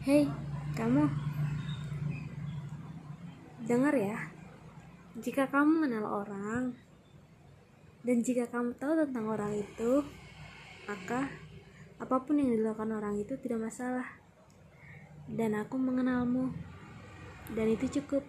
Hei, kamu. Dengar ya. Jika kamu mengenal orang dan jika kamu tahu tentang orang itu, maka apa pun yang dilakukan orang itu tidak masalah. Dan aku mengenalmu. Dan itu cukup.